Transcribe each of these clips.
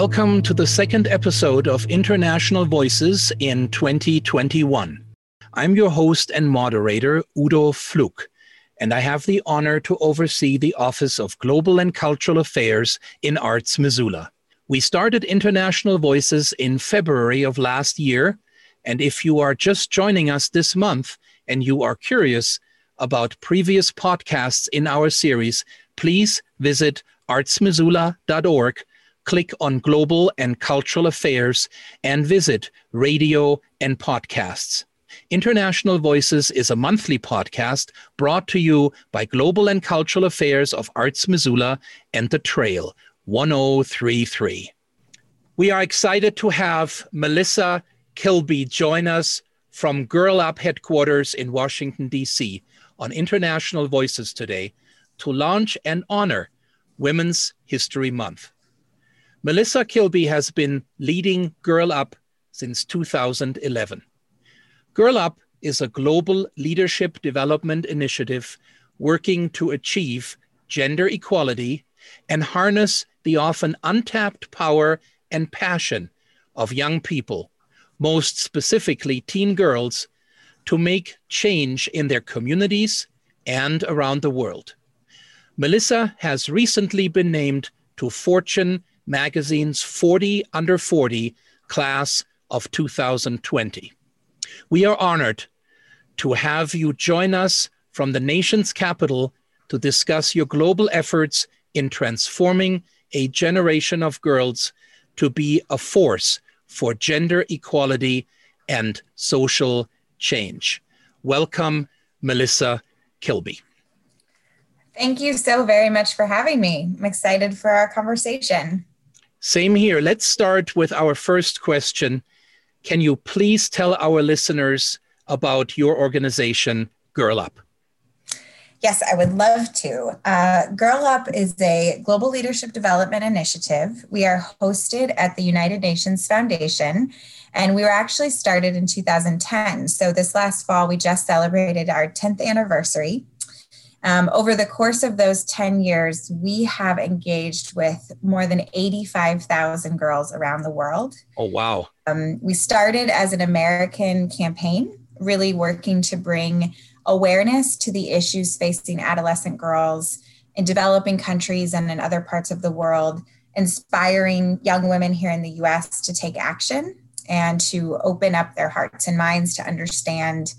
Welcome to the second episode of International Voices in 2021. I'm your host and moderator, Udo Fluck, and I have the honor to oversee the Office of Global and Cultural Affairs in Arts Missoula. We started International Voices in February of last year, and if you are just joining us this month and you are curious about previous podcasts in our series, please visit artsmissoula.org click on Global and Cultural Affairs and visit Radio and Podcasts. International Voices is a monthly podcast brought to you by Global and Cultural Affairs of Arts Missoula and The Trail 1033. We are excited to have Melissa Kilby join us from Girl Up headquarters in Washington, D.C. on International Voices today to launch and honor Women's History Month. Melissa Kilby has been leading Girl Up since 2011. Girl Up is a global leadership development initiative working to achieve gender equality and harness the often untapped power and passion of young people, most specifically teen girls, to make change in their communities and around the world. Melissa has recently been named to Fortune magazine's 40 under 40 class of 2020. We are honored to have you join us from the nation's capital to discuss your global efforts in transforming a generation of girls to be a force for gender equality and social change. Welcome, Melissa Kilby. Thank you so very much for having me. I'm excited for our conversation. Same here. Let's start with our first question. Can you please tell our listeners about your organization, Girl Up? Yes, I would love to. Uh, Girl Up is a global leadership development initiative. We are hosted at the United Nations Foundation, and we were actually started in 2010. So this last fall, we just celebrated our 10th anniversary. Um, over the course of those 10 years, we have engaged with more than 85,000 girls around the world. Oh, wow. Um, we started as an American campaign, really working to bring awareness to the issues facing adolescent girls in developing countries and in other parts of the world, inspiring young women here in the US to take action and to open up their hearts and minds to understand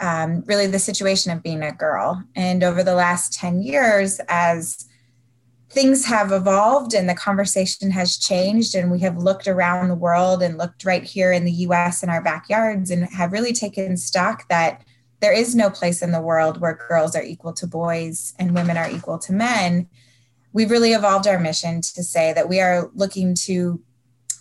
um, really the situation of being a girl. And over the last 10 years, as things have evolved and the conversation has changed, and we have looked around the world and looked right here in the US in our backyards and have really taken stock that there is no place in the world where girls are equal to boys and women are equal to men. We've really evolved our mission to say that we are looking to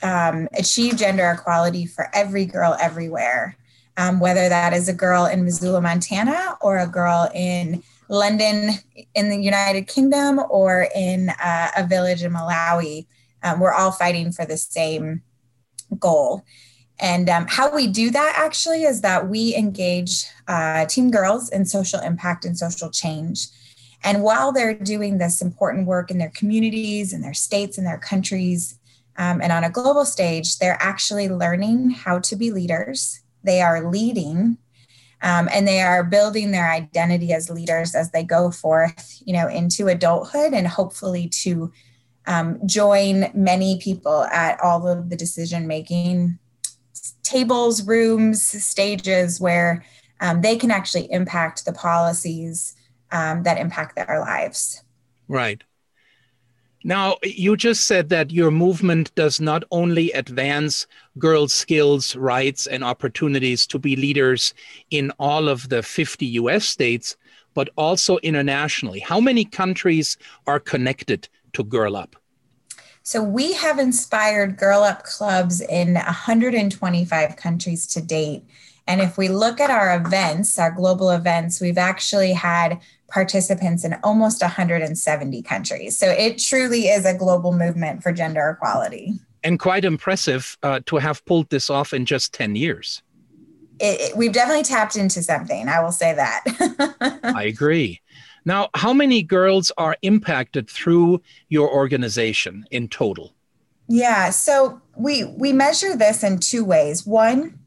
um, achieve gender equality for every girl everywhere um, whether that is a girl in Missoula, Montana, or a girl in London in the United Kingdom, or in uh, a village in Malawi. Um, we're all fighting for the same goal. And um, how we do that actually is that we engage uh, teen girls in social impact and social change. And while they're doing this important work in their communities, in their states, in their countries, um, and on a global stage, they're actually learning how to be leaders they are leading um, and they are building their identity as leaders as they go forth you know into adulthood and hopefully to um, join many people at all of the decision making tables rooms stages where um, they can actually impact the policies um, that impact their lives. Right now, you just said that your movement does not only advance girls' skills, rights, and opportunities to be leaders in all of the 50 US states, but also internationally. How many countries are connected to Girl Up? So, we have inspired Girl Up clubs in 125 countries to date. And if we look at our events, our global events, we've actually had participants in almost 170 countries. So it truly is a global movement for gender equality. And quite impressive uh, to have pulled this off in just 10 years. It, it, we've definitely tapped into something, I will say that. I agree. Now, how many girls are impacted through your organization in total? Yeah, so we we measure this in two ways. One,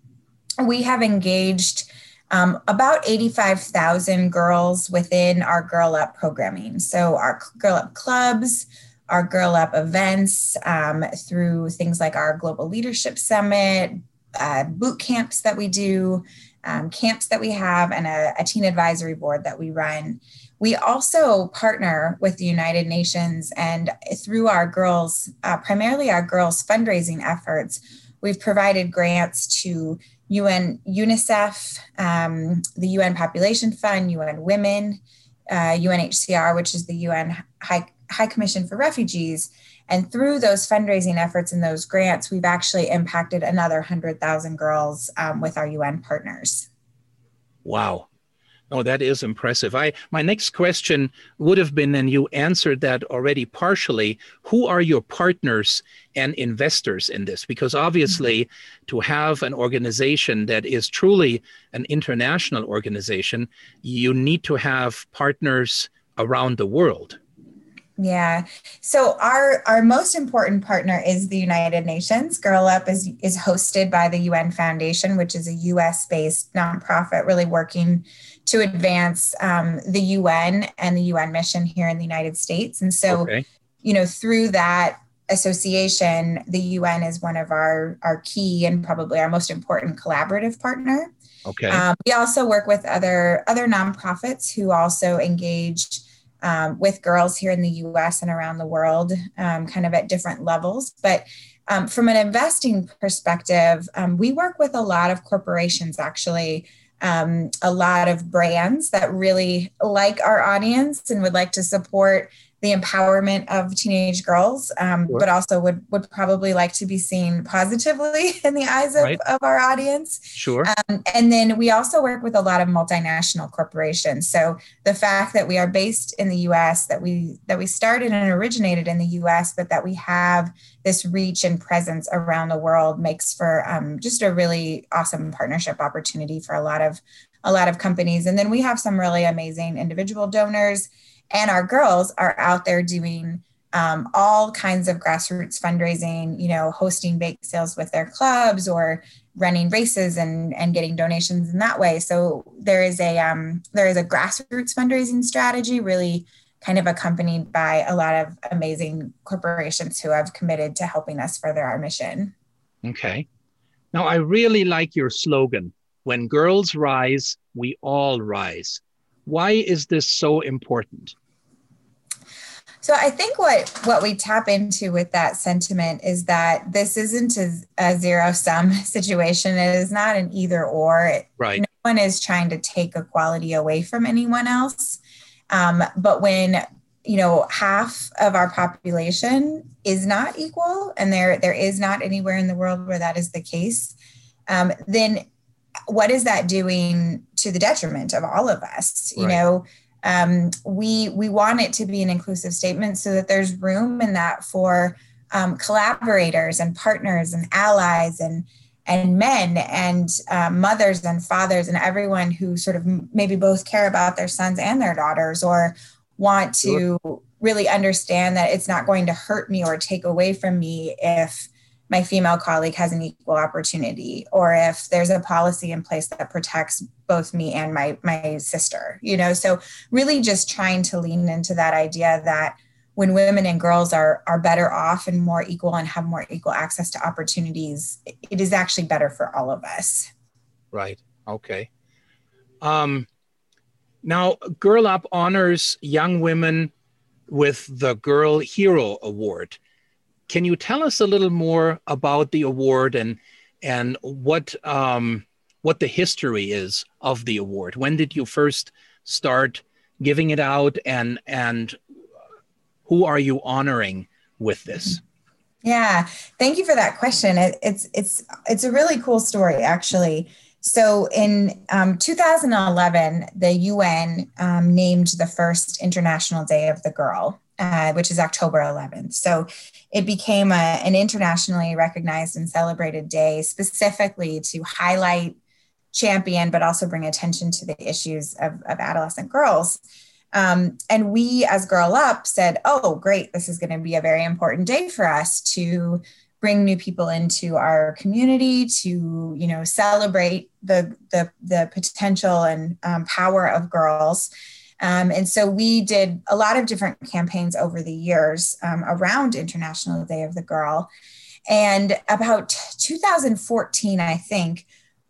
we have engaged um, about 85,000 girls within our Girl Up programming. So our Girl Up clubs, our Girl Up events um, through things like our Global Leadership Summit, uh, boot camps that we do, um, camps that we have, and a, a teen advisory board that we run. We also partner with the United Nations, and through our girls, uh, primarily our girls' fundraising efforts, we've provided grants to UN, UNICEF, um, the UN Population Fund, UN Women, uh, UNHCR, which is the UN High, High Commission for Refugees. And through those fundraising efforts and those grants, we've actually impacted another 100,000 girls um, with our UN partners. Wow. Oh, that is impressive. I my next question would have been, and you answered that already partially. Who are your partners and investors in this? Because obviously, mm-hmm. to have an organization that is truly an international organization, you need to have partners around the world. Yeah. So our our most important partner is the United Nations. Girl Up is is hosted by the UN Foundation, which is a US based nonprofit really working to advance um, the UN and the UN mission here in the United States. And so, okay. you know, through that association, the UN is one of our, our key and probably our most important collaborative partner. Okay. Um, we also work with other other nonprofits who also engage um, with girls here in the U.S. and around the world, um, kind of at different levels. But um, from an investing perspective, um, we work with a lot of corporations actually um, a lot of brands that really like our audience and would like to support the empowerment of teenage girls, um, sure. but also would would probably like to be seen positively in the eyes of, right. of our audience. Sure. Um, and then we also work with a lot of multinational corporations. So the fact that we are based in the U.S., that we that we started and originated in the U.S., but that we have this reach and presence around the world makes for um, just a really awesome partnership opportunity for a lot of a lot of companies. And then we have some really amazing individual donors and our girls are out there doing um, all kinds of grassroots fundraising, you know, hosting bake sales with their clubs or running races and, and getting donations in that way. So there is a um, there is a grassroots fundraising strategy really kind of accompanied by a lot of amazing corporations who have committed to helping us further our mission. Okay. Now I really like your slogan. When girls rise, we all rise. Why is this so important? So I think what what we tap into with that sentiment is that this isn't a, a zero sum situation. It is not an either or. Right. No one is trying to take equality away from anyone else. Um, but when you know half of our population is not equal, and there there is not anywhere in the world where that is the case, um, then what is that doing to the detriment of all of us you right. know um, we we want it to be an inclusive statement so that there's room in that for um, collaborators and partners and allies and and men and uh, mothers and fathers and everyone who sort of maybe both care about their sons and their daughters or want to sure. really understand that it's not going to hurt me or take away from me if my female colleague has an equal opportunity or if there's a policy in place that protects both me and my my sister you know? So really just trying to lean into that idea that when women and girls are are better off and more equal and have more equal access to opportunities it is actually better for all of us. Right. Okay. Um now girl up honors young women with the girl hero award can you tell us a little more about the award and and what um, what the history is of the award? When did you first start giving it out, and and who are you honoring with this? Yeah, thank you for that question. It, it's it's it's a really cool story, actually. So in um, 2011, the UN um, named the first International Day of the Girl, uh, which is October 11th. So it became a, an internationally recognized and celebrated day specifically to highlight, champion, but also bring attention to the issues of, of adolescent girls. Um, and we, as Girl Up, said, oh, great, this is going to be a very important day for us to bring new people into our community to you know celebrate the the, the potential and um, power of girls um, and so we did a lot of different campaigns over the years um, around international day of the girl. And about 2014 i think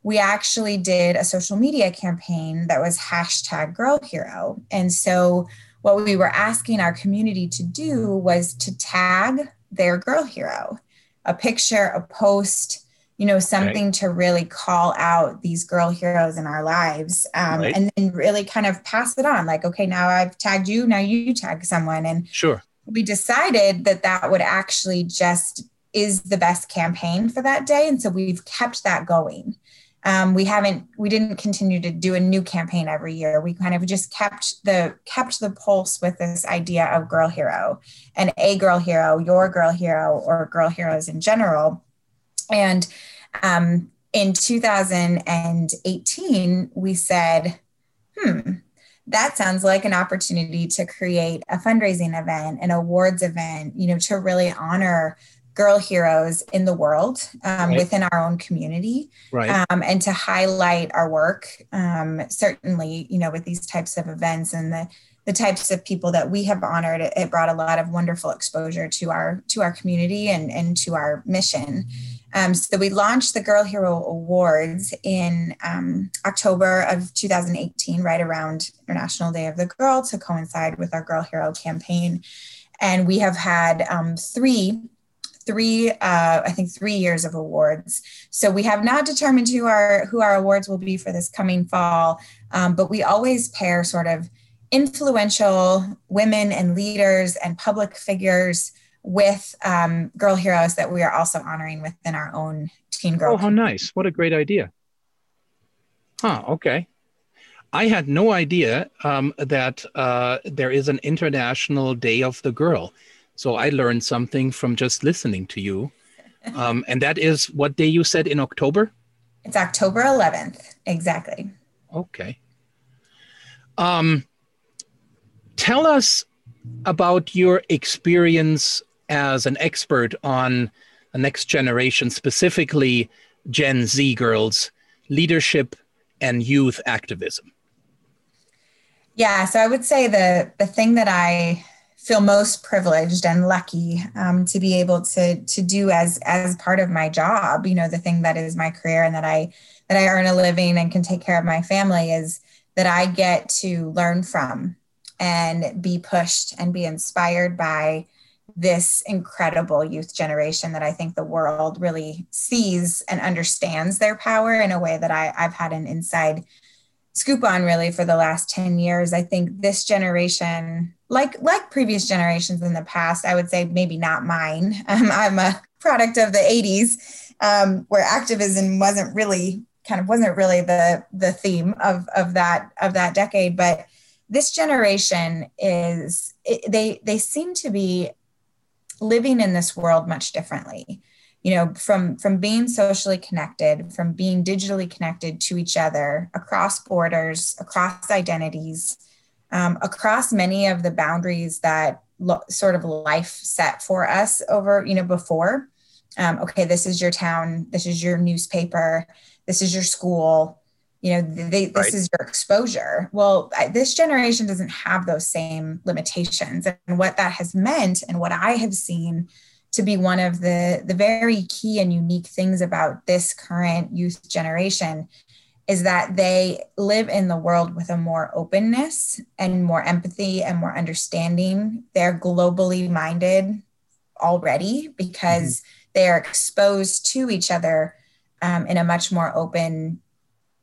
we actually did a social media campaign that was hashtag girl hero. And so what we were asking our community to do was to tag their girl hero a picture, a post, you know, something right. to really call out these girl heroes in our lives. Um, right. And then really kind of pass it on like, okay, now I've tagged you, now you tag someone. And sure. We decided that that would actually just is the best campaign for that day. And so we've kept that going. Um, we haven't we didn't continue to do a new campaign every year we kind of just kept the kept the pulse with this idea of girl hero and a girl hero your girl hero or girl heroes in general and um, in 2018 we said hmm that sounds like an opportunity to create a fundraising event an awards event you know to really honor girl heroes in the world um, right. within our own community right. um, and to highlight our work um, certainly you know with these types of events and the the types of people that we have honored it, it brought a lot of wonderful exposure to our to our community and and to our mission um, so we launched the girl hero awards in um, october of 2018 right around international day of the girl to coincide with our girl hero campaign and we have had um, three three, uh, I think, three years of awards. So we have not determined who our who our awards will be for this coming fall, um, but we always pair sort of influential women and leaders and public figures with um, girl heroes that we are also honoring within our own teen girl. Oh, how nice! What a great idea. Huh. Okay. I had no idea um, that uh, there is an International Day of the Girl. So I learned something from just listening to you. Um, and that is what day you said in October? It's October 11th. Exactly. Okay. Um, tell us about your experience as an expert on the next generation, specifically Gen Z girls, leadership and youth activism. Yeah, so I would say the the thing that I feel most privileged and lucky um, to be able to to do as as part of my job you know the thing that is my career and that i that i earn a living and can take care of my family is that i get to learn from and be pushed and be inspired by this incredible youth generation that I think the world really sees and understands their power in a way that I, I've had an inside scoop on really for the last 10 years. I think this generation like like previous generations in the past i would say maybe not mine um, i'm a product of the 80s um, where activism wasn't really kind of wasn't really the the theme of of that of that decade but this generation is they they seem to be living in this world much differently you know from from being socially connected from being digitally connected to each other across borders across identities um, across many of the boundaries that lo- sort of life set for us over, you know, before. Um, okay, this is your town, this is your newspaper, this is your school, you know, they, this right. is your exposure. Well, I, this generation doesn't have those same limitations. And what that has meant, and what I have seen to be one of the, the very key and unique things about this current youth generation is that they live in the world with a more openness and more empathy and more understanding. They're globally minded already because mm-hmm. they are exposed to each other um, in a much more open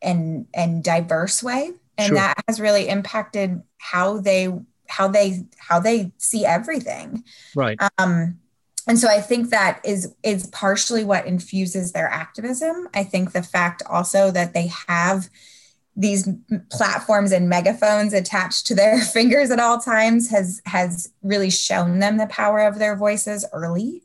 and and diverse way, and sure. that has really impacted how they how they how they see everything. Right. Um, and so i think that is is partially what infuses their activism i think the fact also that they have these platforms and megaphones attached to their fingers at all times has has really shown them the power of their voices early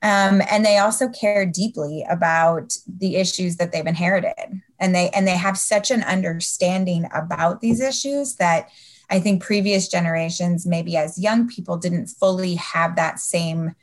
um, and they also care deeply about the issues that they've inherited and they and they have such an understanding about these issues that I think previous generations, maybe as young people, didn't fully have that same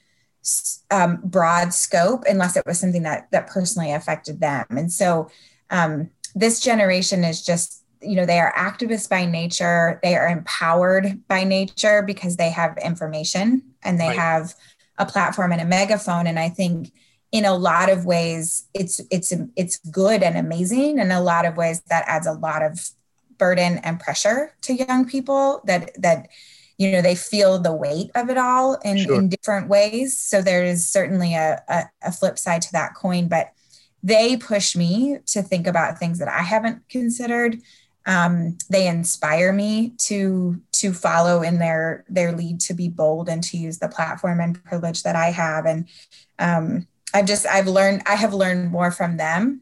um, broad scope unless it was something that that personally affected them. And so um, this generation is just you know they are activists by nature they are empowered by nature because they have information and they right. have a platform and a megaphone. And i think in a lot of ways it's it's it's good and amazing. In a lot of ways that adds a lot of burden and pressure to young people that that you know they feel the weight of it all in, sure. in different ways. So there is certainly a, a, a flip side to that coin but they push me to think about things that i haven't considered. Um, they inspire me to to follow in their their lead to be bold and to use the platform and privilege that i have. And um, i've just i've learned i have learned more from them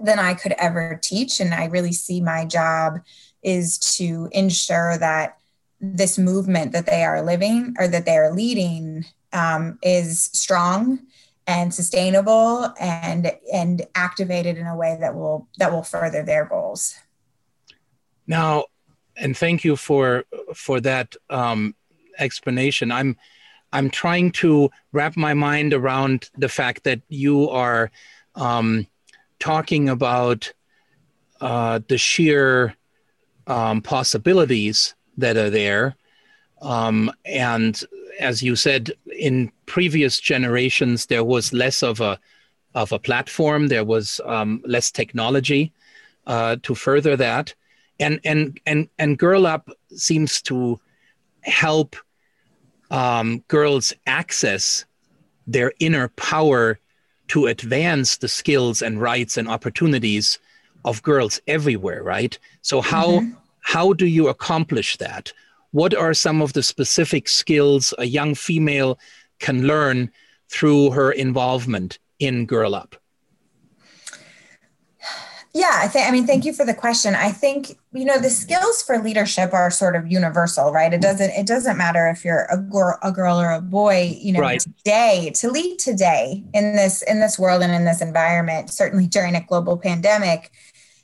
than i could ever teach. And i really see my job is to ensure that this movement that they are living or that they are leading um, is strong and sustainable and and activated in a way that will that will further their goals. Now and thank you for for that um, explanation i'm i'm trying to wrap my mind around the fact that you are um, talking about uh, the sheer um, possibilities that are there. Um, and as you said, in previous generations, there was less of a of a platform. There was um, less technology uh, to further that, and and and and Girl Up seems to help um, girls access their inner power to advance the skills and rights and opportunities of girls everywhere. Right. So how mm-hmm how do you accomplish that? What are some of the specific skills a young female can learn through her involvement in Girl Up? Yeah, I think I mean thank you for the question. I think you know the skills for leadership are sort of universal, right? It doesn't it doesn't matter if you're a girl, a girl or a boy, you know, right. today to lead today in this in this world and in this environment, certainly during a global pandemic,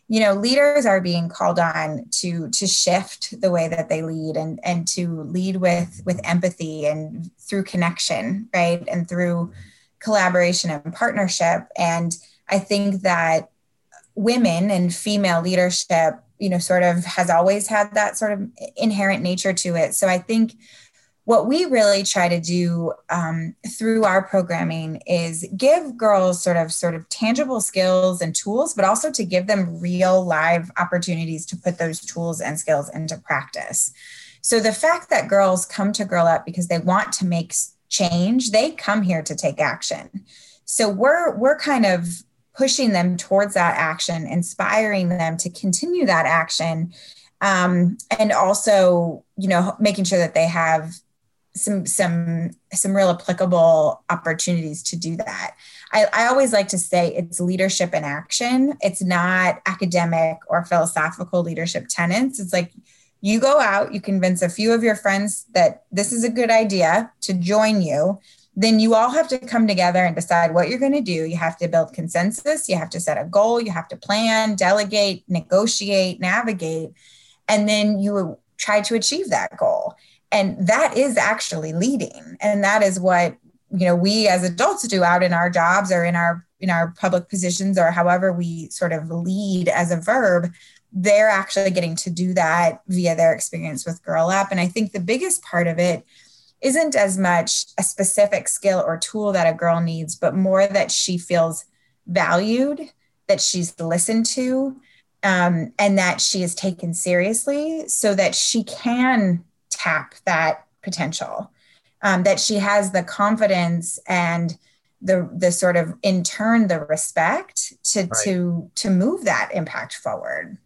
you know leaders are being called on to to shift the way that they lead and and to lead with with empathy and through connection right and through collaboration and partnership and i think that women and female leadership you know sort of has always had that sort of inherent nature to it. So i think what we really try to do um, through our programming is give girls sort of sort of tangible skills and tools but also to give them real live opportunities to put those tools and skills into practice. So the fact that girls come to girl up because they want to make change they come here to take action. So we're we're kind of pushing them towards that action inspiring them to continue that action um, and also you know making sure that they have some some some real applicable opportunities to do that. I, I always like to say it's leadership in action. It's not academic or philosophical leadership tenets. It's like you go out, you convince a few of your friends that this is a good idea to join you. Then you all have to come together and decide what you're going to do. You have to build consensus. You have to set a goal. You have to plan, delegate, negotiate, navigate, and then you try to achieve that goal and that is actually leading and that is what you know we as adults do out in our jobs or in our in our public positions or however we sort of lead as a verb they're actually getting to do that via their experience with girl up and i think the biggest part of it isn't as much a specific skill or tool that a girl needs but more that she feels valued that she's listened to um, and that she is taken seriously so that she can tap that potential um, that she has the confidence and the the sort of in turn the respect to right. to to move that impact forward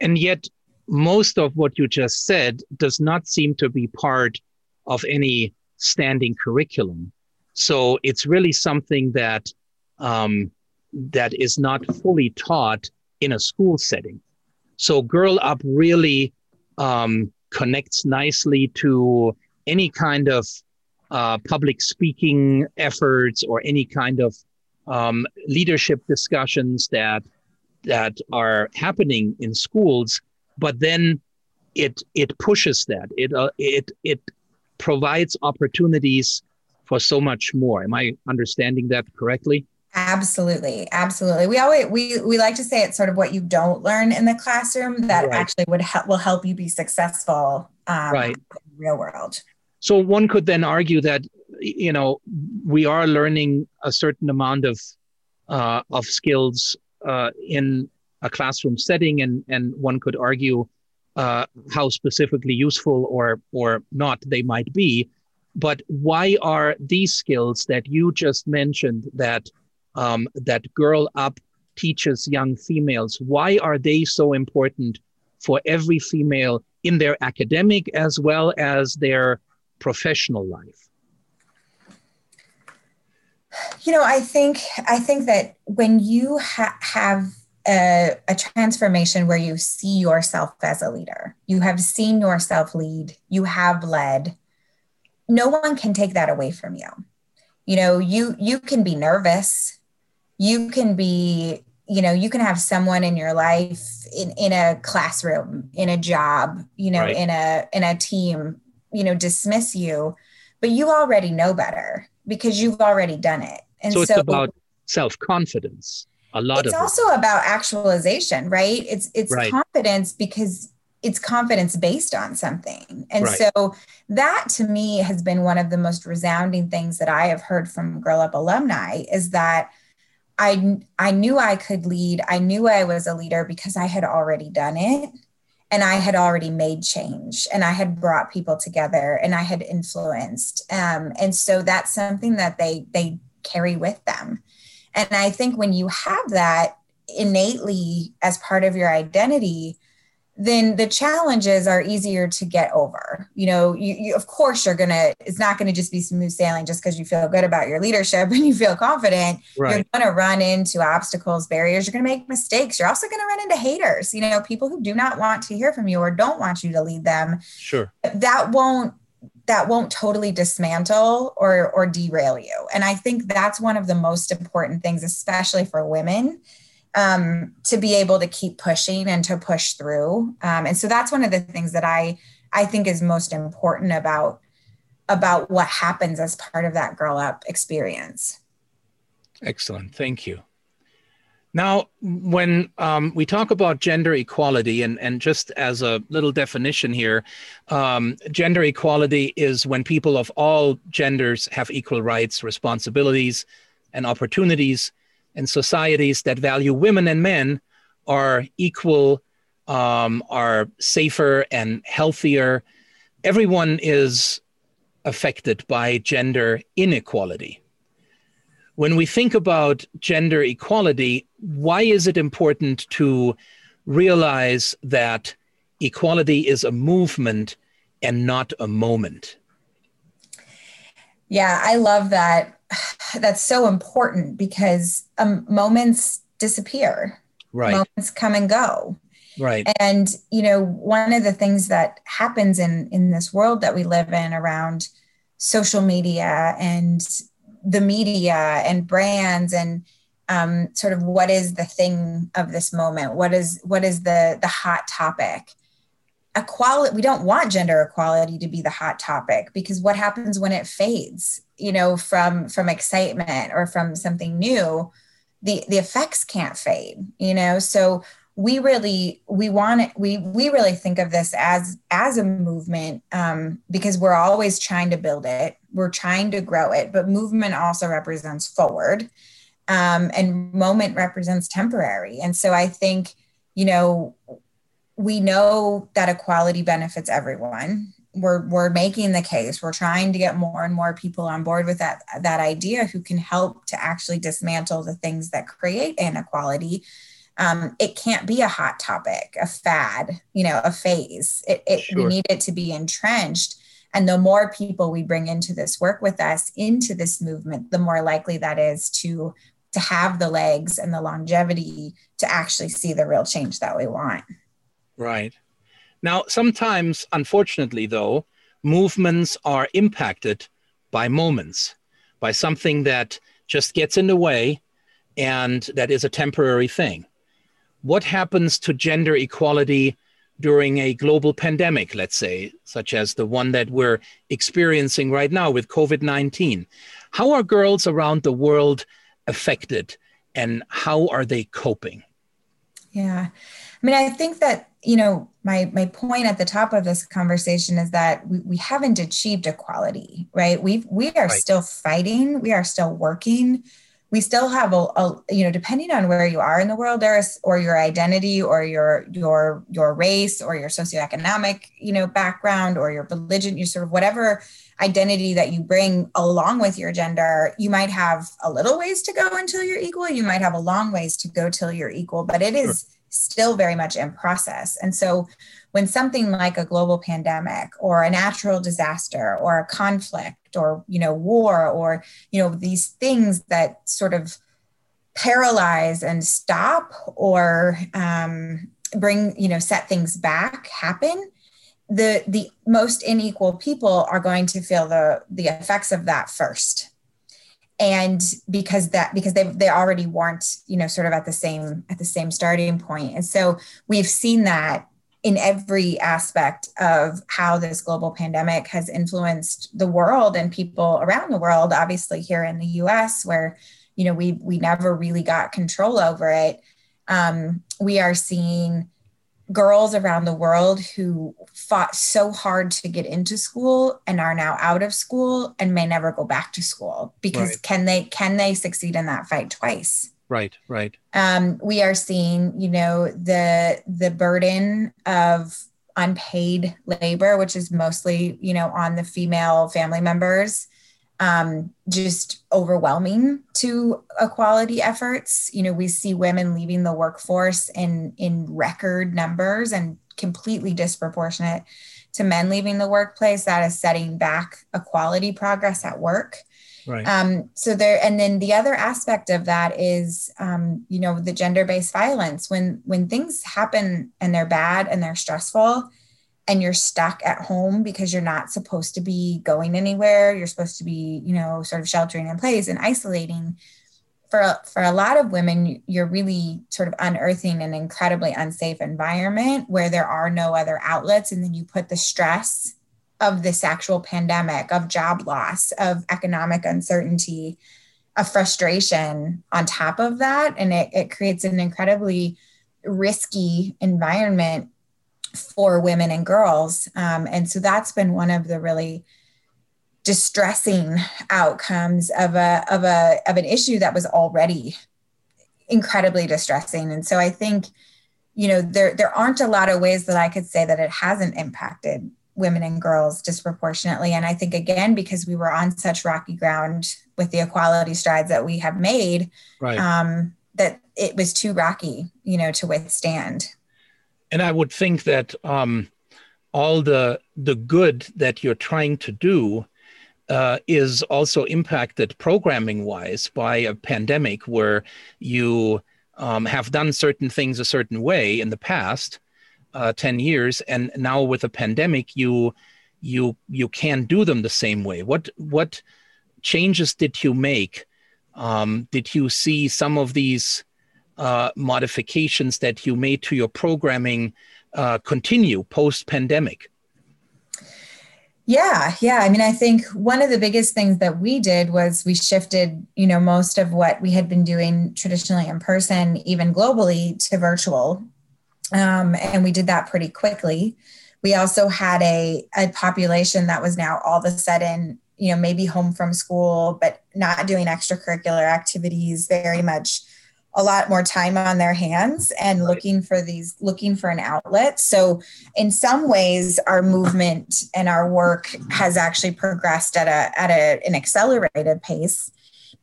and yet most of what you just said does not seem to be part of any standing curriculum. So it's really something that um, that is not fully taught in a school setting. So girl up really um, connects nicely to any kind of uh, public speaking efforts or any kind of um, leadership discussions that that are happening in schools, but then it it pushes that. It uh, it it provides opportunities for so much more. Am I understanding that correctly? Absolutely, absolutely. We always we we like to say it's sort of what you don't learn in the classroom that right. actually would help will help you be successful um, right. in real world. So one could then argue that you know we are learning a certain amount of uh, of skills uh, in a classroom setting, and and one could argue uh, how specifically useful or or not they might be. But why are these skills that you just mentioned that um, that Girl Up teaches young females? Why are they so important for every female in their academic as well as their professional life? You know, I think I think that when you ha- have a, a, transformation where you see yourself as a leader, you have seen yourself lead, you have led. No one can take that away from you. You know, you you can be nervous, you can be you know you can have someone in your life in, in a classroom in a job you know right. in a in a team you know dismiss you but you already know better because you've already done it and so it's so, about self-confidence a lot it's also it. about actualization right it's it's right. confidence because it's confidence based on something and right. so that to me has been one of the most resounding things that i have heard from girl up alumni is that I I knew I could lead. I knew I was a leader because I had already done it and I had already made change and I had brought people together and I had influenced. Um, and so that's something that they they carry with them. And I think when you have that innately as part of your identity, then the challenges are easier to get over. You know, you, you of course you're gonna. It's not gonna just be smooth sailing just because you feel good about your leadership and you feel confident. Right. You're gonna run into obstacles, barriers. You're gonna make mistakes. You're also gonna run into haters. You know, people who do not want to hear from you or don't want you to lead them. Sure. That won't that won't totally dismantle or or derail you. And I think that's one of the most important things, especially for women um, to be able to keep pushing and to push through. Um, and so that's one of the things that I I think is most important about about what happens as part of that girl up experience. Excellent, thank you. Now, when um, we talk about gender equality, and, and just as a little definition here, um, gender equality is when people of all genders have equal rights, responsibilities, and opportunities and societies that value women and men are equal, um, are safer and healthier. Everyone is affected by gender inequality. When we think about gender equality, why is it important to realize that equality is a movement and not a moment? Yeah, I love that. That's so important because um, moments disappear. Right. Moments come and go. Right. And you know one of the things that happens in in this world that we live in around social media and the media and brands and um, sort of what is the thing of this moment? What is what is the the hot topic? Equality we don't want gender equality to be the hot topic because what happens when it fades you know from from excitement or from something new the the effects can't fade you know? So we really we want it we we really think of this as as a movement um, because we're always trying to build it we're trying to grow it but movement also represents forward um, and moment represents temporary and so i think you know we know that equality benefits everyone. We're, we're making the case. We're trying to get more and more people on board with that, that idea who can help to actually dismantle the things that create inequality. Um, it can't be a hot topic, a fad, you know, a phase. It, it sure. we need it to be entrenched. And the more people we bring into this work with us, into this movement, the more likely that is to to have the legs and the longevity to actually see the real change that we want. Right. Now, sometimes, unfortunately, though, movements are impacted by moments, by something that just gets in the way and that is a temporary thing. What happens to gender equality during a global pandemic, let's say, such as the one that we're experiencing right now with COVID 19. How are girls around the world affected and how are they coping? Yeah. I mean, I think that, you know, my my point at the top of this conversation is that we, we haven't achieved equality, right? We we are right. still fighting, we are still working we still have a, a, you know depending on where you are in the world there is or your identity or your your your race or your socioeconomic you know background or your religion you sort of whatever identity that you bring along with your gender you might have a little ways to go until you're equal you might have a long ways to go till you're equal but it is sure. Still very much in process. And so when something like a global pandemic or a natural disaster or a conflict or you know war or you know these things that sort of paralyze and stop or um, bring you know set things back happen the the most unequal people are going to feel the the effects of that first and because that because they they already weren't you know sort of at the same at the same starting point. And so we've seen that in every aspect of how this global pandemic has influenced the world and people around the world obviously here in the US where you know we we never really got control over it. Um, we are seeing girls around the world who fought so hard to get into school and are now out of school and may never go back to school because right. can they can they succeed in that fight twice Right, right. Um, we are seeing, you know, the the burden of unpaid labor, which is mostly, you know, on the female family members, um, just overwhelming to equality efforts. You know, we see women leaving the workforce in in record numbers and completely disproportionate to men leaving the workplace. That is setting back equality progress at work. Right. Um, so there, and then the other aspect of that is, um, you know, the gender-based violence. When when things happen and they're bad and they're stressful, and you're stuck at home because you're not supposed to be going anywhere, you're supposed to be, you know, sort of sheltering in place and isolating. For for a lot of women, you're really sort of unearthing an incredibly unsafe environment where there are no other outlets, and then you put the stress of this actual pandemic, of job loss, of economic uncertainty, of frustration on top of that. And it, it creates an incredibly risky environment for women and girls. Um, and so that's been one of the really distressing outcomes of a of a of an issue that was already incredibly distressing. And so I think, you know, there there aren't a lot of ways that I could say that it hasn't impacted women and girls disproportionately. And I think, again, because we were on such rocky ground with the equality strides that we have made, right. um, that it was too rocky, you know, to withstand. And I would think that um, all the the good that you're trying to do uh, is also impacted programming wise by a pandemic where you um, have done certain things a certain way in the past uh, 10 years and now with a pandemic you you you can't do them the same way. What what changes did you make? Um, did you see some of these uh, modifications that you made to your programming uh, continue post pandemic yeah, yeah. I mean, I think one of the biggest things that we did was we shifted, you know, most of what we had been doing traditionally in person, even globally, to virtual. Um, and we did that pretty quickly. We also had a, a population that was now all of a sudden, you know, maybe home from school, but not doing extracurricular activities, very much a lot more time on their hands and right. looking for these looking for an outlet. So in some ways our movement and our work has actually progressed at a at a, an accelerated pace.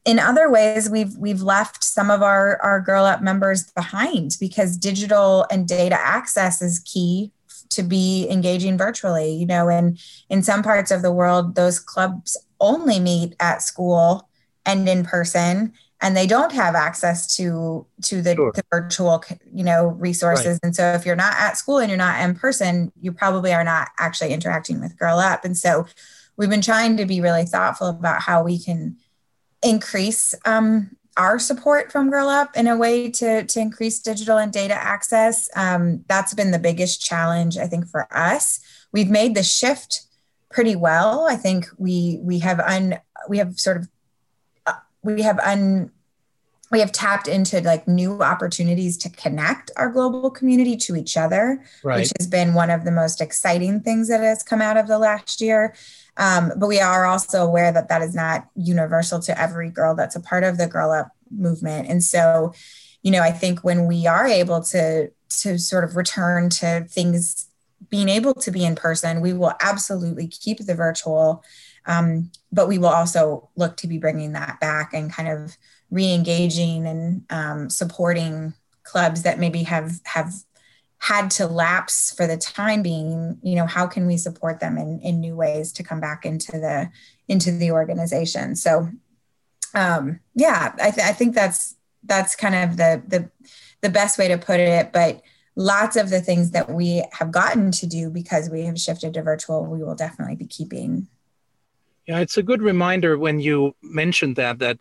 In other ways we've we've left some of our our girl up members behind because digital and data access is key to be engaging virtually you know and in some parts of the world those clubs only meet at school and in person and they don't have access to to the, sure. the virtual you know resources right. and so if you're not at school and you're not in person you probably are not actually interacting with girl up and so we've been trying to be really thoughtful about how we can increase um, our support from Girl Up in a way to, to increase digital and data access. Um, that's been the biggest challenge, I think, for us. We've made the shift pretty well. I think we we have un we have sort of we have un we have tapped into like new opportunities to connect our global community to each other, right. which has been one of the most exciting things that has come out of the last year. Um, but we are also aware that that is not universal to every girl that's a part of the Girl Up movement. And so, you know, I think when we are able to to sort of return to things being able to be in person, we will absolutely keep the virtual, um, but we will also look to be bringing that back and kind of re-engaging and um, supporting clubs that maybe have have had to lapse for the time being. You know how can we support them in, in new ways to come back into the into the organization? So um yeah i, th- I think that's that's kind of the the the best way to put it. But lots of the things that we have gotten to do because we have shifted to virtual we will definitely be keeping yeah it's a good reminder when you mentioned that that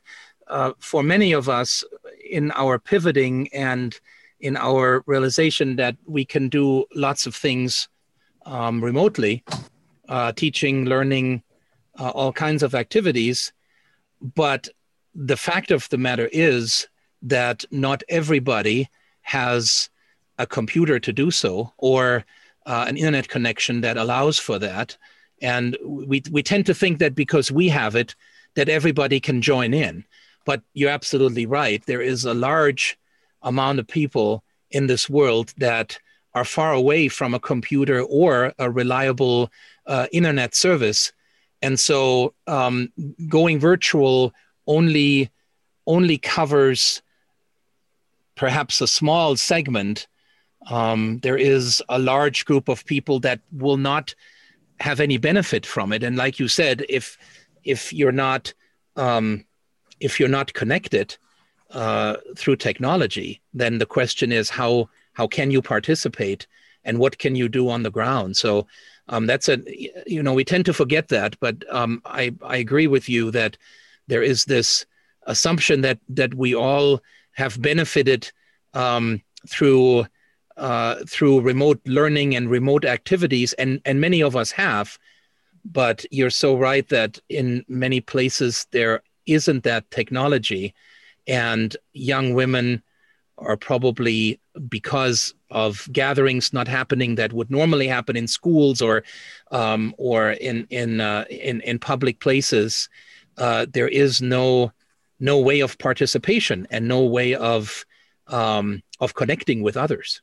uh, for many of us in our pivoting and in our realization that we can do lots of things um, remotely, uh, teaching, learning, uh, all kinds of activities. But the fact of the matter is that not everybody has a computer to do so or uh, an internet connection that allows for that. And we, we tend to think that because we have it, that everybody can join in. But you're absolutely right. There is a large amount of people in this world that are far away from a computer or a reliable uh, internet service. And so um, going virtual only only covers perhaps a small segment. Um, there is a large group of people that will not have any benefit from it. And like you said, if if you're not um, if you're not connected, uh, through technology, then the question is how how can you participate and what can you do on the ground? So um, that's a you know we tend to forget that, but um, I I agree with you that there is this assumption that that we all have benefited um, through uh, through remote learning and remote activities, and and many of us have. But you're so right that in many places there isn't that technology and young women are probably because of gatherings not happening that would normally happen in schools or um, or in in, uh, in in public places. Uh, there is no no way of participation and no way of um, of connecting with others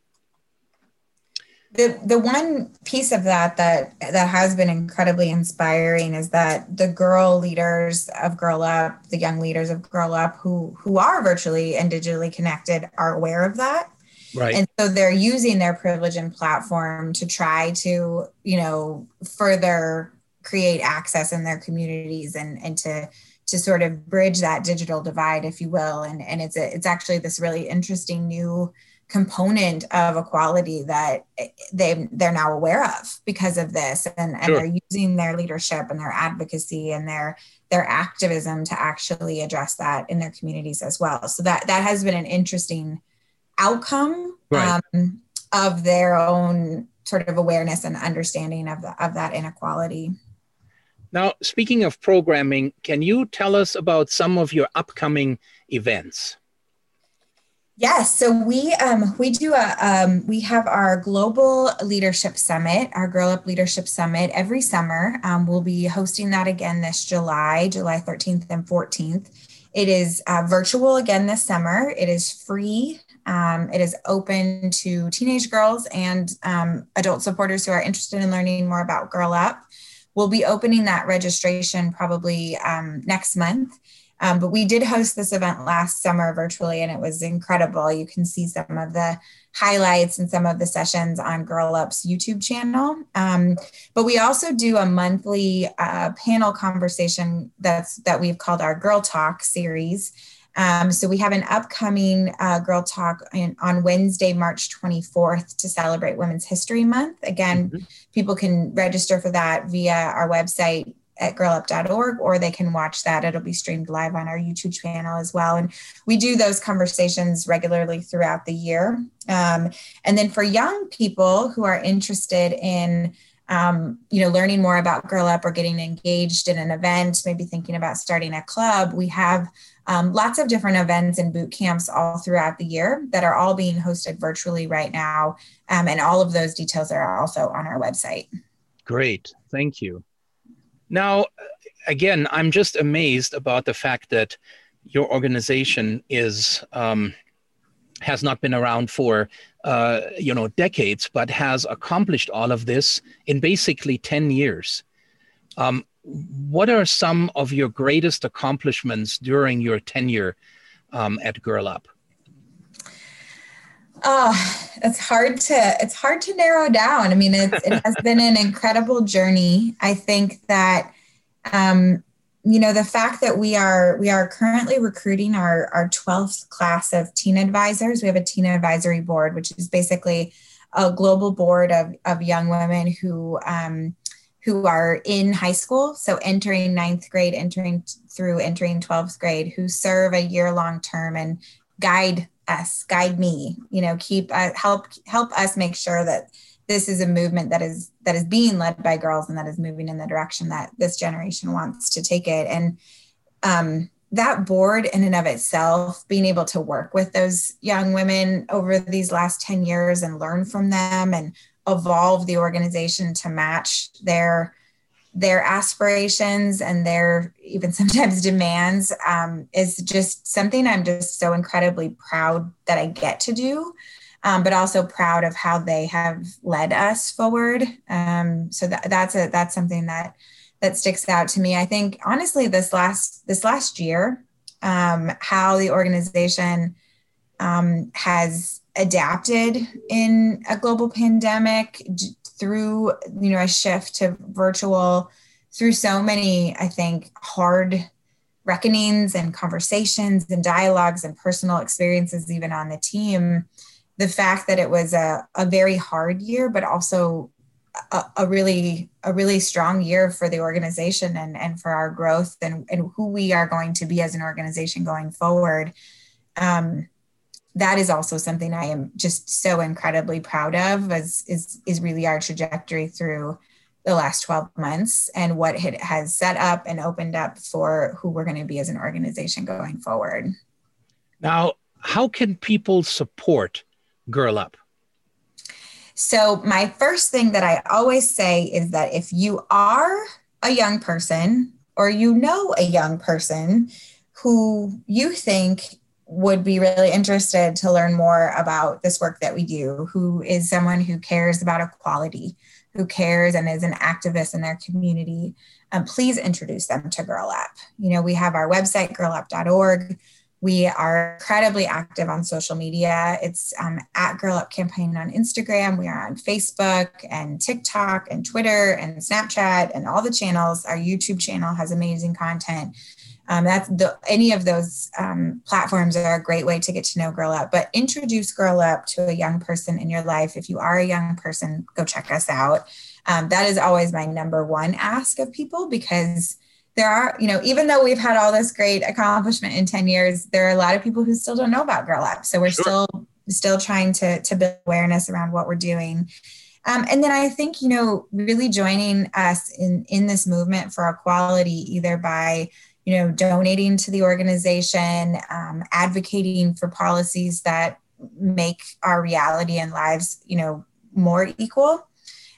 the the one piece of that that that has been incredibly inspiring is that the girl leaders of Girl Up, the young leaders of Girl Up who who are virtually and digitally connected are aware of that. Right. And so they're using their privilege and platform to try to, you know, further create access in their communities and and to to sort of bridge that digital divide, if you will. And and it's a, it's actually this really interesting new component of equality that they they're now aware of because of this and, and sure. they're using their leadership and their advocacy and their their activism to actually address that in their communities as well so that that has been an interesting outcome right. um, of their own sort of awareness and understanding of, the, of that inequality now speaking of programming can you tell us about some of your upcoming events Yes, so we um, we do a um, we have our global leadership summit, our Girl Up Leadership Summit every summer. Um, we'll be hosting that again this July, July 13th and 14th. It is uh, virtual again this summer. It is free. Um, it is open to teenage girls and um, adult supporters who are interested in learning more about Girl Up. We'll be opening that registration probably um, next month. Um, but we did host this event last summer virtually, and it was incredible. You can see some of the highlights and some of the sessions on Girl Up's YouTube channel. Um, but we also do a monthly uh, panel conversation that's that we've called our Girl Talk series. Um, so we have an upcoming uh, Girl Talk in, on Wednesday, March 24th to celebrate Women's History Month. Again, mm-hmm. people can register for that via our website at girlup.org, or they can watch that. It'll be streamed live on our YouTube channel as well. And we do those conversations regularly throughout the year. Um, and then for young people who are interested in um, you know, learning more about Girl Up or getting engaged in an event, maybe thinking about starting a club, we have um, lots of different events and boot camps all throughout the year that are all being hosted virtually right now. Um, and all of those details are also on our website. Great. Thank you. Now, again, I'm just amazed about the fact that your organization is um, has not been around for uh, you know decades, but has accomplished all of this in basically ten years. Um, what are some of your greatest accomplishments during your tenure um, at Girl Up? Oh, it's hard to it's hard to narrow down. I mean, it has been an incredible journey. I think that um, you know the fact that we are we are currently recruiting our our 12th class of teen advisors. We have a teen advisory board, which is basically a global board of of young women who um, who are in high school, so entering ninth grade, entering through entering 12th grade, who serve a year long term and guide us, guide me, you know, keep uh, help help us make sure that this is a movement that is that is being led by girls and that is moving in the direction that this generation wants to take it. And um, that board in and of itself, being able to work with those young women over these last 10 years and learn from them and evolve the organization to match their their aspirations and their even sometimes demands um, is just something I'm just so incredibly proud that I get to do, um, but also proud of how they have led us forward. Um, so that, that's a that's something that that sticks out to me. I think honestly, this last this last year, um, how the organization um, has adapted in a global pandemic through you know a shift to virtual through so many i think hard reckonings and conversations and dialogues and personal experiences even on the team the fact that it was a, a very hard year but also a, a, really a really strong year for the organization and, and for our growth and, and who we are going to be as an organization going forward. Um, that is also something I am just so incredibly proud of is, is, is really our trajectory through the last 12 months and what it has set up and opened up for who we're going to be as an organization going forward. Now, how can people support Girl Up? So, my first thing that I always say is that if you are a young person or you know a young person who you think would be really interested to learn more about this work that we do, who is someone who cares about equality, who cares and is an activist in their community, um, please introduce them to Girl Up. You know, we have our website, girlup.org. We are incredibly active on social media. It's um, at Girl Up Campaign on Instagram. We are on Facebook and TikTok and Twitter and Snapchat and all the channels. Our YouTube channel has amazing content um, that's the any of those um, platforms are a great way to get to know girl up but introduce girl up to a young person in your life. If you are a young person go check us out. Um, that is always my number one ask of people because there are you know even though we've had all this great accomplishment in 10 years there are a lot of people who still don't know about girl up. So we're sure. still still trying to to build awareness around what we're doing. Um, and then I think, you know, really joining us in, in this movement for equality, either by you know, donating to the organization, um, advocating for policies that make our reality and lives, you know, more equal.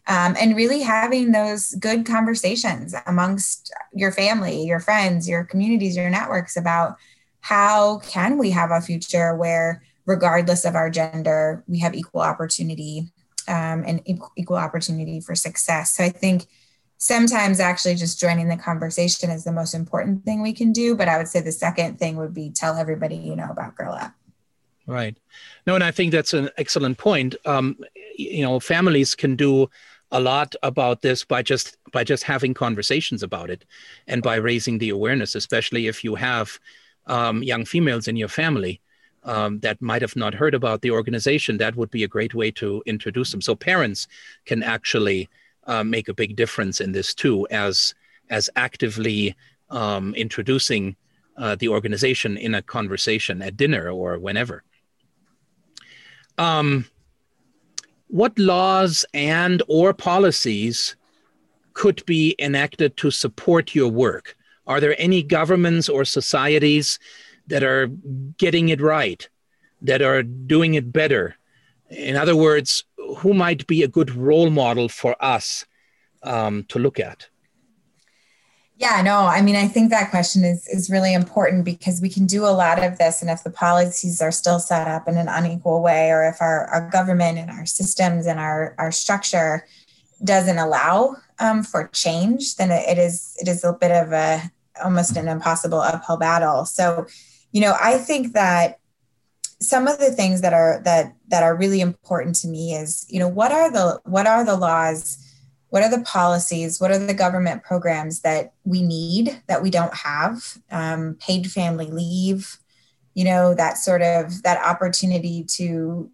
Um, and really having those good conversations amongst your family, your friends, your communities, your networks about how can we have a future where, regardless of our gender, we have equal opportunity um, and equal opportunity for success. So I think sometimes actually just joining the conversation is the most important thing we can do. But I would say the second thing would be tell everybody you know about Girl Up. Right. No, and I think that's an excellent point. Um, you know, families can do a lot about this by just by just having conversations about it and by raising the awareness, especially if you have um, young females in your family. Um, that might have not heard about the organization, that would be a great way to introduce them. So parents can actually uh, make a big difference in this too, as as actively um, introducing uh, the organization in a conversation at dinner or whenever. Um, what laws and or policies could be enacted to support your work? Are there any governments or societies that are getting it right, that are doing it better? In other words, who might be a good role model for us um, to look at? Yeah, no, I mean, I think that question is is really important because we can do a lot of this, and if the policies are still set up in an unequal way, or if our, our government and our systems and our our structure doesn't allow um, for change, then it is it is a bit of a almost an impossible uphill battle. So, you know, I think that some of the things that are that that are really important to me is, you know, what are the what are the laws what are the policies what are the government programs that we need that we don't have um, paid family leave you know that sort of that opportunity to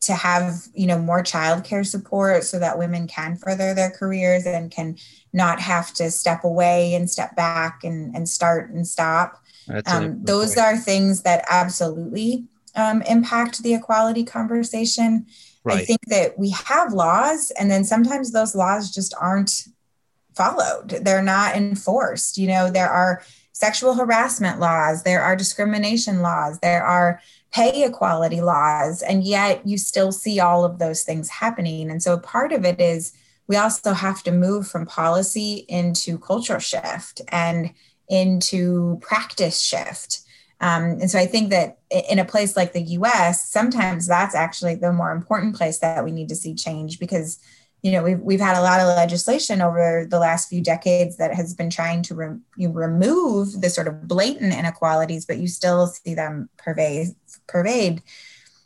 to have you know more childcare support so that women can further their careers and can not have to step away and step back and, and start and stop um, those point. are things that absolutely um, impact the equality conversation Right. I think that we have laws, and then sometimes those laws just aren't followed. They're not enforced. You know, there are sexual harassment laws, there are discrimination laws, there are pay equality laws, and yet you still see all of those things happening. And so part of it is we also have to move from policy into cultural shift and into practice shift. Um, and so I think that in a place like the US, sometimes that's actually the more important place that we need to see change because you know we've, we've had a lot of legislation over the last few decades that has been trying to re- you remove the sort of blatant inequalities but you still see them pervade pervade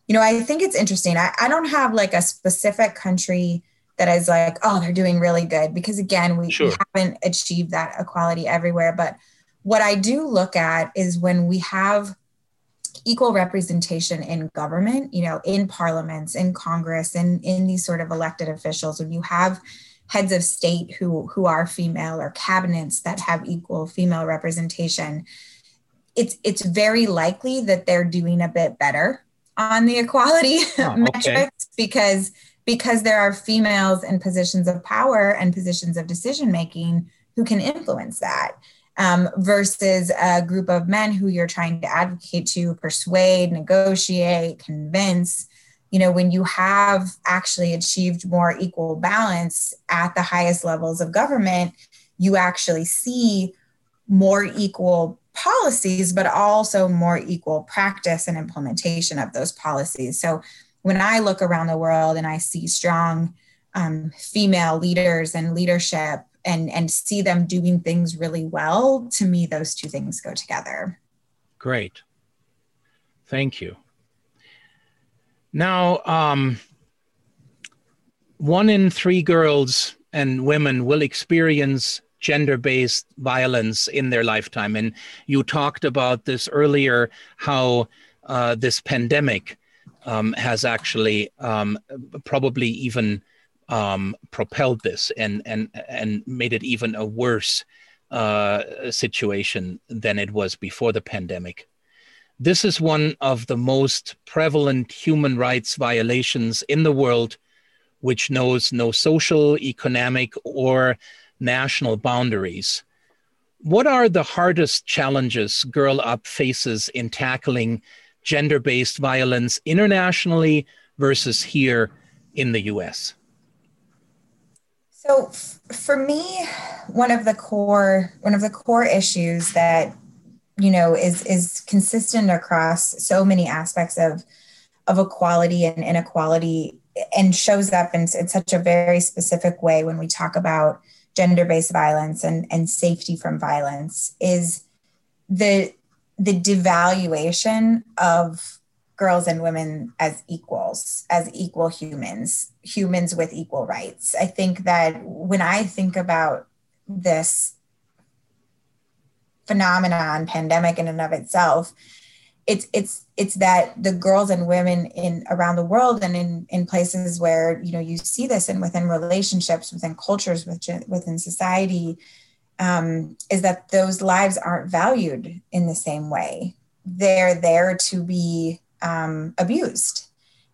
you know i think it's interesting I, I don't have like a specific country that is like oh they're doing really good because again we, sure. we haven't achieved that equality everywhere but what I do look at is when we have equal representation in government, you know, in parliaments, in Congress, and in these sort of elected officials, when you have heads of state who who are female or cabinets that have equal female representation, it's it's very likely that they're doing a bit better on the equality oh, metrics okay. because because there are females in positions of power and positions of decision making who can influence that um, versus a group of men who you're trying to advocate to, persuade, negotiate, convince. You know, when you have actually achieved more equal balance at the highest levels of government, you actually see more equal policies, but also more equal practice and implementation of those policies. So when I look around the world and I see strong um, female leaders and leadership and and see them doing things really well to me those two things go together. Great. Thank you. Now um, one in three girls and women will experience gender-based violence in their lifetime. And you talked about this earlier how uh, this pandemic um, has actually um, probably even um, propelled this and and and made it even a worse uh, situation than it was before the pandemic. This is one of the most prevalent human rights violations in the world, which knows no social, economic, or national boundaries. What are the hardest challenges Girl Up faces in tackling gender based violence internationally versus here in the US? So for me, one of the core one of the core issues that you know is is consistent across so many aspects of of equality and inequality and shows up in, in such a very specific way when we talk about gender-based violence and, and safety from violence is the the devaluation of girls and women as equals, as equal humans, humans with equal rights. I think that when I think about this phenomenon, pandemic in and of itself, it's it's it's that the girls and women in around the world and in in places where you know you see this and within relationships within cultures within within society um, is that those lives aren't valued in the same way. They're there to be um, abused,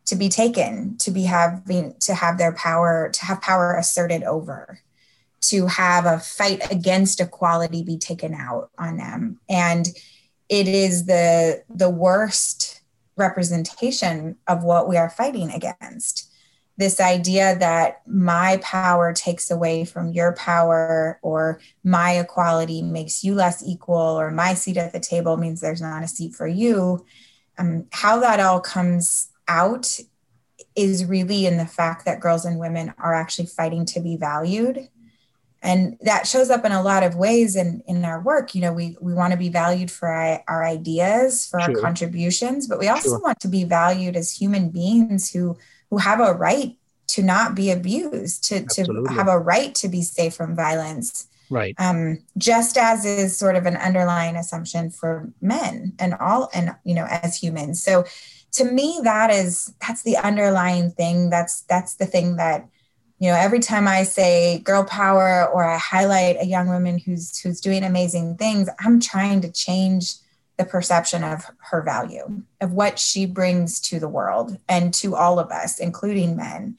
to be taken, to be having to have their power, to have power asserted over, to have a fight against equality be taken out on them, and it is the the worst representation of what we are fighting against. This idea that my power takes away from your power or my equality makes you less equal or my seat at the table means there's not a seat for you um, how that all comes out is really in the fact that girls and women are actually fighting to be valued and that shows up in a lot of ways in, in our work you know we, we want to be valued for our, our ideas for sure. our contributions but we also sure. want to be valued as human beings who who have a right to not be abused to, to have a right to be safe from violence right. Um, just as is sort of an underlying assumption for men and all and you know as humans. So to me that is that's the underlying thing. That's that's the thing that you know every time i say girl power or i highlight a young woman who's who's doing amazing things i'm trying to change the perception of her value of what she brings to the world and to all of us including men.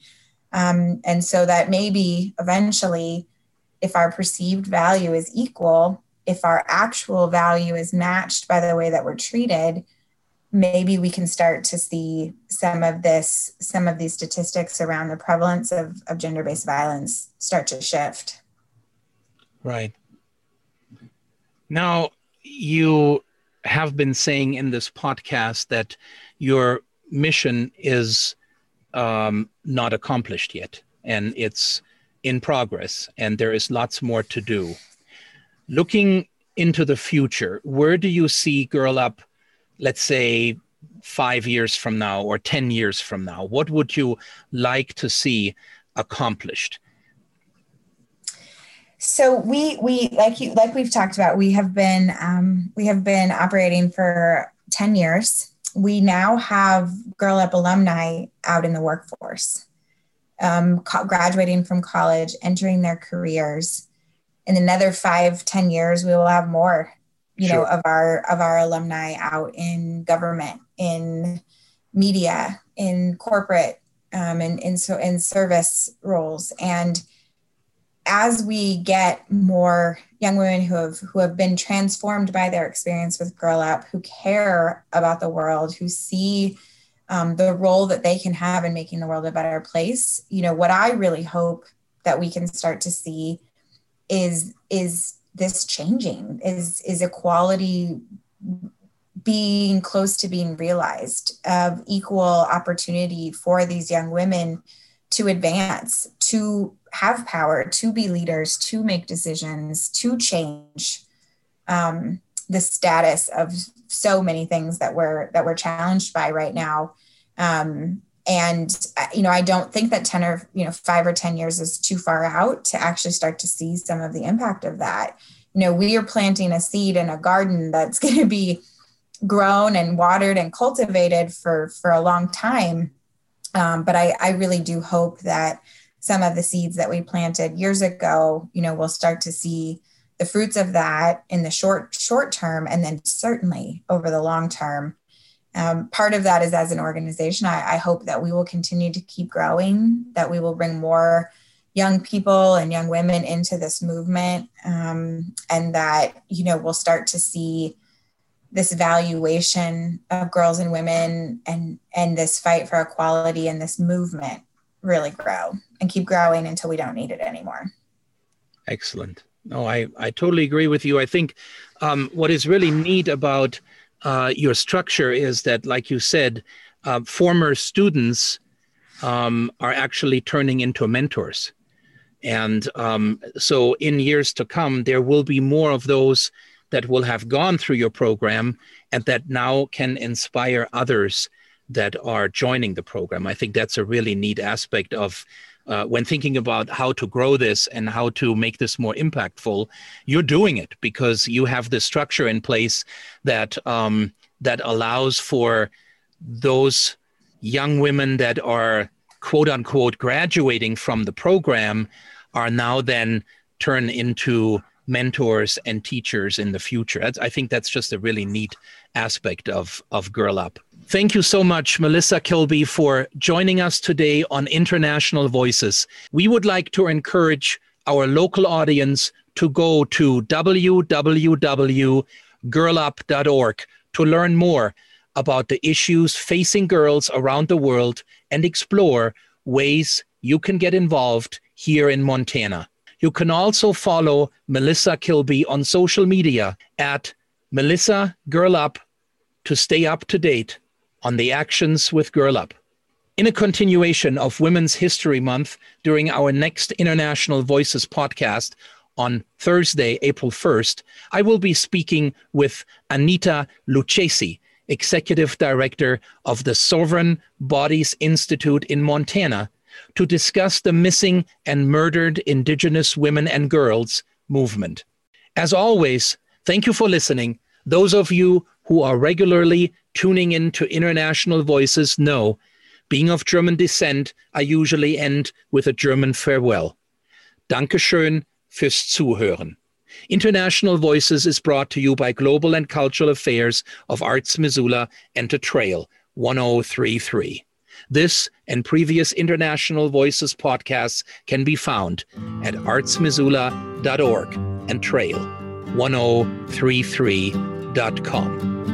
Um, and so that maybe eventually if our perceived value is equal if our actual value is matched by the way that we're treated maybe we can start to see some of this some of these statistics around the prevalence of, of gender-based violence start to shift. Right. Now you have been saying in this podcast that your mission is um, not accomplished yet and it's in progress and there is lots more to do looking into the future where do you see girl up let's say five years from now or 10 years from now? What would you like to see accomplished? So we we like you like we've talked about we have been um, we have been operating for 10 years. We now have Girl Up alumni out in the workforce, um, graduating from college, entering their careers. In another five, 10 years, we will have more you sure. know of our of our alumni out in government in media in corporate um, and in so in service roles and as we get more young women who have who have been transformed by their experience with girl up who care about the world who see um, the role that they can have in making the world a better place you know what i really hope that we can start to see is is this changing? Is is equality being close to being realized of equal opportunity for these young women to advance, to have power, to be leaders, to make decisions, to change um, the status of so many things that we're that we're challenged by right now. Um, and uh, you know i don't think that 10 or you know 5 or 10 years is too far out to actually start to see some of the impact of that you know we are planting a seed in a garden that's going to be grown and watered and cultivated for for a long time um, but I, I really do hope that some of the seeds that we planted years ago you know we'll start to see the fruits of that in the short short term and then certainly over the long term um, part of that is as an organization, I, I, hope that we will continue to keep growing, that we will bring more young people and young women into this movement, um, and that you know we'll start to see this valuation of girls and women and and this fight for equality and this movement really grow and keep growing until we don't need it anymore. Excellent. No, I, I totally agree with you. I think um, what is really neat about uh, your structure is that, like you said, uh, former students um, are actually turning into mentors. And um, so, in years to come, there will be more of those that will have gone through your program and that now can inspire others that are joining the program. I think that's a really neat aspect of uh, when thinking about how to grow this and how to make this more impactful, you're doing it because you have the structure in place that um, that allows for those young women that are quote unquote graduating from the program are now then turned into mentors and teachers in the future. I think that's just a really neat aspect of, of Girl Up. Thank you so much, Melissa Kilby, for joining us today on International Voices. We would like to encourage our local audience to go to www.girlup.org to learn more about the issues facing girls around the world and explore ways you can get involved here in Montana. You can also follow Melissa Kilby on social media at Melissa Girl Up to stay up to date on the actions with Girl Up. In a continuation of Women's History Month during our next International Voices podcast on Thursday, April 1st, I will be speaking with Annita Lucchesi, Executive Director of the Sovereign Bodies Institute in Montana, to discuss the missing and murdered Indigenous women and girls movement. As always, thank you for listening. Those of you who are regularly tuning in to International Voices know, being of German descent, I usually end with a German farewell. Dankeschön fürs Zuhören. International Voices is brought to you by Global and Cultural Affairs of Arts Missoula and to Trail 1033. This and previous International Voices podcasts can be found at artsmissoula.org and trail1033.com.